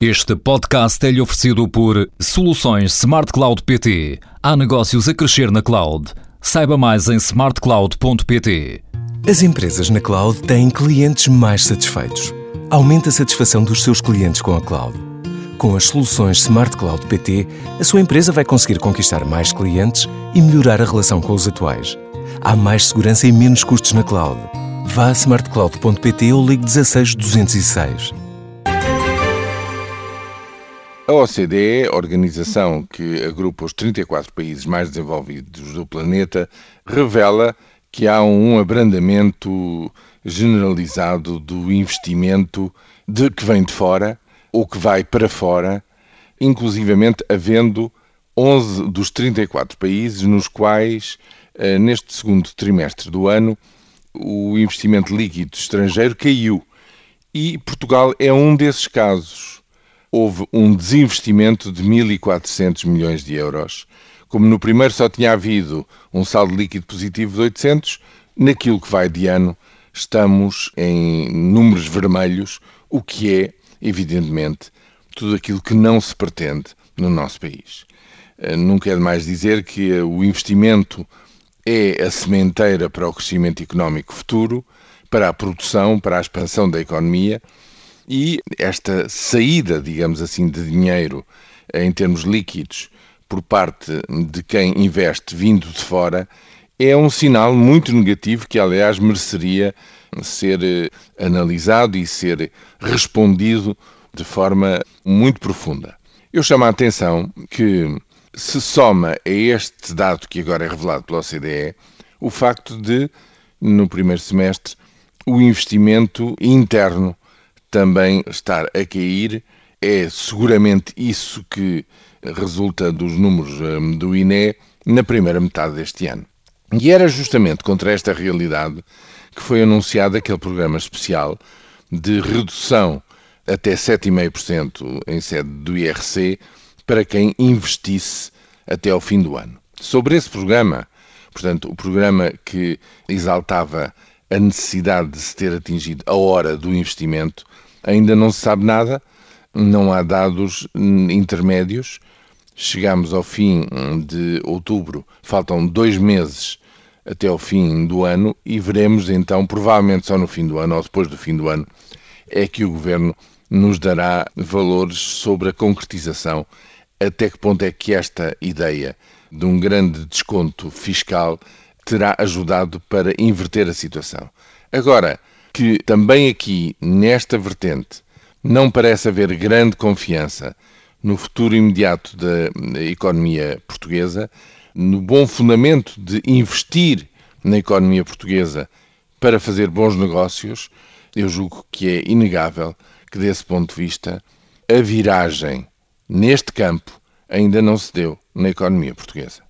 Este podcast é-lhe oferecido por Soluções Smart Cloud PT. Há negócios a crescer na cloud. Saiba mais em smartcloud.pt. As empresas na cloud têm clientes mais satisfeitos. Aumenta a satisfação dos seus clientes com a cloud. Com as soluções Smart Cloud PT, a sua empresa vai conseguir conquistar mais clientes e melhorar a relação com os atuais. Há mais segurança e menos custos na cloud. Vá a smartcloud.pt ou ligue 16 206. A OCDE, organização que agrupa os 34 países mais desenvolvidos do planeta, revela que há um abrandamento generalizado do investimento de que vem de fora ou que vai para fora, inclusivamente havendo 11 dos 34 países nos quais, eh, neste segundo trimestre do ano, o investimento líquido estrangeiro caiu. E Portugal é um desses casos houve um desinvestimento de 1.400 milhões de euros. Como no primeiro só tinha havido um saldo líquido positivo de 800, naquilo que vai de ano estamos em números vermelhos, o que é, evidentemente, tudo aquilo que não se pretende no nosso país. Eh, nunca é demais dizer que o investimento é a sementeira para o crescimento económico futuro, para a produção, para a expansão da economia e esta saída, digamos assim, de dinheiro em termos líquidos por parte de quem investe vindo de fora é um sinal muito negativo que, aliás, mereceria ser eh, analisado e ser respondido de forma muito profunda. Eu chamo a atenção que se soma a este dado que agora é revelado pela OCDE o facto de, no primeiro semestre, o investimento interno também estar a cair. É seguramente isso que resulta dos números hum, do INE na primeira metade deste ano. E era justamente contra esta realidade que foi anunciado aquele programa especial de redução até 7,5% em sede do IRC para quem investisse até ao fim do ano. Sobre esse programa, portanto, o programa que exaltava a necessidade de se ter atingido a hora do investimento, ainda não se sabe nada, não há dados intermédios. Chegamos ao fim de outubro, faltam dois meses até ao fim do ano e veremos então, provavelmente só no fim do ano ou depois do fim do ano, é que o Governo nos dará valores sobre a concretização. Até que ponto é que esta ideia de um grande desconto fiscal terá ajudado para inverter a situação. Agora, que também aqui, nesta vertente, não parece haver grande confiança no futuro imediato da economia portuguesa, no bom fundamento de investir na economia portuguesa para fazer bons negócios, eu julgo que é inegável que, desse ponto de vista, a viragem neste campo ainda não se deu na economia portuguesa.